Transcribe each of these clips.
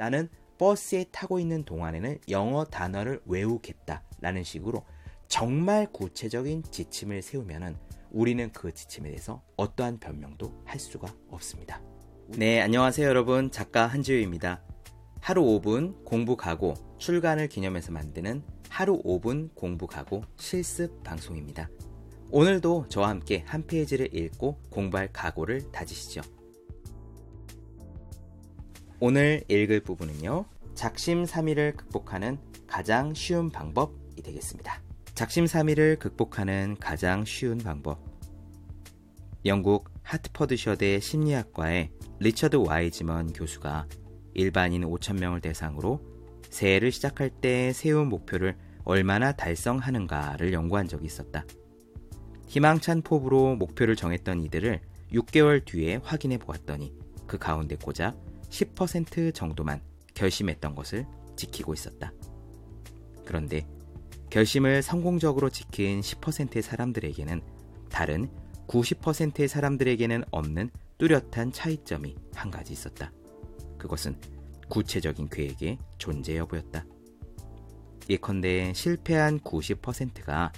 나는 버스에 타고 있는 동안에는 영어 단어를 외우겠다. 라는 식으로 정말 구체적인 지침을 세우면은 우리는 그 지침에 대해서 어떠한 변명도 할 수가 없습니다. 네, 안녕하세요 여러분. 작가 한지우입니다. 하루 5분 공부 가고 출간을 기념해서 만드는 하루 5분 공부 가고 실습 방송입니다. 오늘도 저와 함께 한 페이지를 읽고 공부할 각오를 다지시죠. 오늘 읽을 부분은요. 작심삼일을 극복하는 가장 쉬운 방법이 되겠습니다. 작심삼일을 극복하는 가장 쉬운 방법. 영국 하트퍼드셔대 심리학과의 리처드 와이즈먼 교수가 일반인 5천명을 대상으로 새해를 시작할 때 세운 목표를 얼마나 달성하는가를 연구한 적이 있었다. 희망찬 포부로 목표를 정했던 이들을 6개월 뒤에 확인해 보았더니 그 가운데 고작 10% 정도만 결심했던 것을 지키고 있었다. 그런데 결심을 성공적으로 지킨 10%의 사람들에게는 다른 90%의 사람들에게는 없는 뚜렷한 차이점이 한 가지 있었다. 그것은 구체적인 계획의 존재 여부였다. 예컨대 실패한 90%가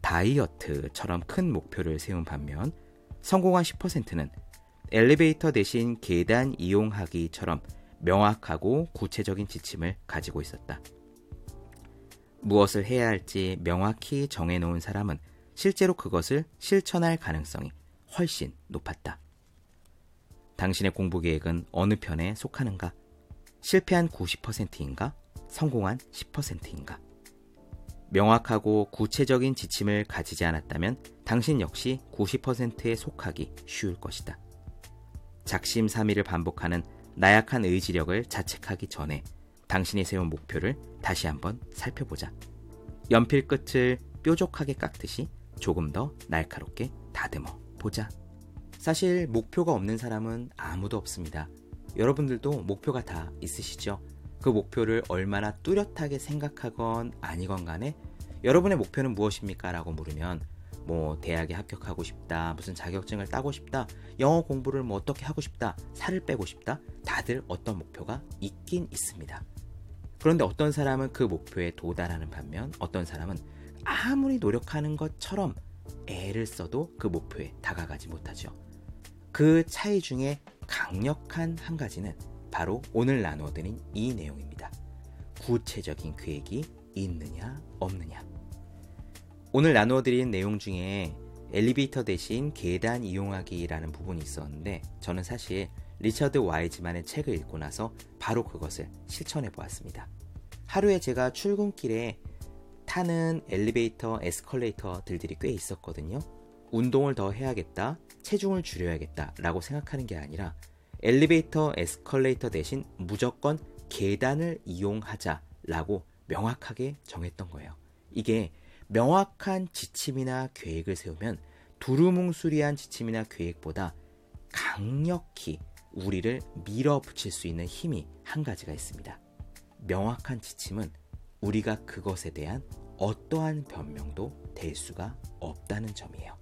다이어트처럼 큰 목표를 세운 반면 성공한 10%는 엘리베이터 대신 계단 이용하기처럼 명확하고 구체적인 지침을 가지고 있었다. 무엇을 해야 할지 명확히 정해놓은 사람은 실제로 그것을 실천할 가능성이 훨씬 높았다. 당신의 공부 계획은 어느 편에 속하는가? 실패한 90%인가? 성공한 10%인가? 명확하고 구체적인 지침을 가지지 않았다면 당신 역시 90%에 속하기 쉬울 것이다. 작심삼일을 반복하는 나약한 의지력을 자책하기 전에 당신이 세운 목표를 다시 한번 살펴보자. 연필 끝을 뾰족하게 깎듯이 조금 더 날카롭게 다듬어 보자. 사실 목표가 없는 사람은 아무도 없습니다. 여러분들도 목표가 다 있으시죠? 그 목표를 얼마나 뚜렷하게 생각하건 아니건 간에 여러분의 목표는 무엇입니까? 라고 물으면 뭐 대학에 합격하고 싶다, 무슨 자격증을 따고 싶다, 영어 공부를 뭐 어떻게 하고 싶다, 살을 빼고 싶다, 다들 어떤 목표가 있긴 있습니다. 그런데 어떤 사람은 그 목표에 도달하는 반면 어떤 사람은 아무리 노력하는 것처럼 애를 써도 그 목표에 다가가지 못하죠. 그 차이 중에 강력한 한 가지는 바로 오늘 나누어드린 이 내용입니다. 구체적인 계획이 있느냐, 없느냐. 오늘 나누어드린 내용 중에 엘리베이터 대신 계단 이용하기라는 부분이 있었는데 저는 사실 리처드 와이즈만의 책을 읽고 나서 바로 그것을 실천해 보았습니다. 하루에 제가 출근길에 타는 엘리베이터, 에스컬레이터들이 꽤 있었거든요. 운동을 더 해야겠다, 체중을 줄여야겠다 라고 생각하는 게 아니라 엘리베이터, 에스컬레이터 대신 무조건 계단을 이용하자 라고 명확하게 정했던 거예요. 이게 명확한 지침이나 계획을 세우면 두루뭉술이한 지침이나 계획보다 강력히 우리를 밀어붙일 수 있는 힘이 한 가지가 있습니다. 명확한 지침은 우리가 그것에 대한 어떠한 변명도 될 수가 없다는 점이에요.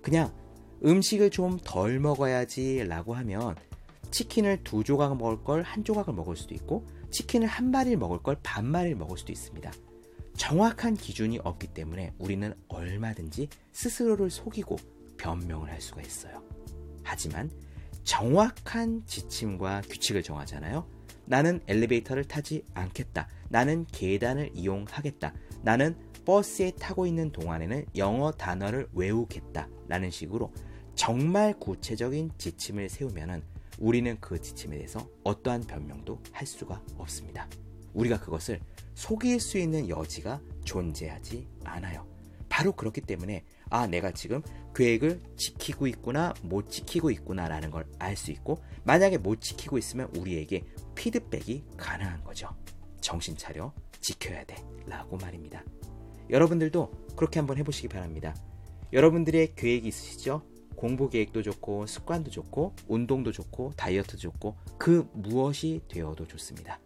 그냥 음식을 좀 덜 먹어야지 라고 하면 치킨을 두 조각 먹을 걸 한 조각을 먹을 수도 있고 치킨을 한 마리를 먹을 걸 반 마리를 먹을 수도 있습니다. 정확한 기준이 없기 때문에 우리는 얼마든지 스스로를 속이고 변명을 할 수가 있어요. 하지만 정확한 지침과 규칙을 정하잖아요. 나는 엘리베이터를 타지 않겠다. 나는 계단을 이용하겠다. 나는 버스에 타고 있는 동안에는 영어 단어를 외우겠다. 라는 식으로 정말 구체적인 지침을 세우면은 우리는 그 지침에 대해서 어떠한 변명도 할 수가 없습니다. 우리가 그것을 속일 수 있는 여지가 존재하지 않아요. 바로 그렇기 때문에 아 내가 지금 계획을 지키고 있구나 못 지키고 있구나라는 걸 알 수 있고 만약에 못 지키고 있으면 우리에게 피드백이 가능한 거죠. 정신 차려 지켜야 돼 라고 말입니다. 여러분들도 그렇게 한번 해보시기 바랍니다. 여러분들의 계획이 있으시죠? 공부 계획도 좋고 습관도 좋고 운동도 좋고 다이어트도 좋고 그 무엇이 되어도 좋습니다.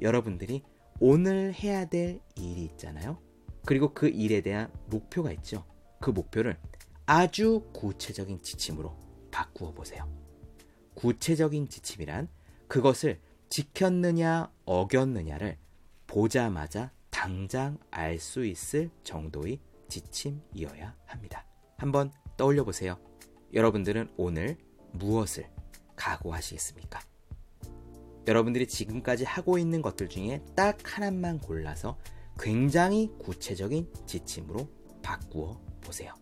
여러분들이 오늘 해야 될 일이 있잖아요. 그리고 그 일에 대한 목표가 있죠. 그 목표를 아주 구체적인 지침으로 바꾸어 보세요. 구체적인 지침이란 그것을 지켰느냐 어겼느냐를 보자마자 당장 알 수 있을 정도의 지침이어야 합니다. 한번 떠올려 보세요. 여러분들은 오늘 무엇을 각오하시겠습니까? 여러분들이 지금까지 하고 있는 것들 중에 딱 하나만 골라서 굉장히 구체적인 지침으로 바꾸어 보세요.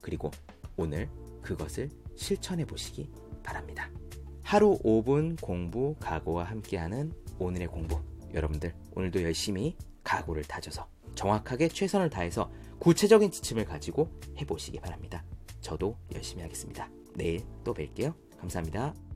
그리고 오늘 그것을 실천해 보시기 바랍니다. 하루 5분 공부 각오와 함께하는 오늘의 공부. 여러분들 오늘도 열심히 각오를 다져서 정확하게 최선을 다해서 구체적인 지침을 가지고 해보시기 바랍니다. 저도 열심히 하겠습니다. 내일 또 뵐게요. 감사합니다.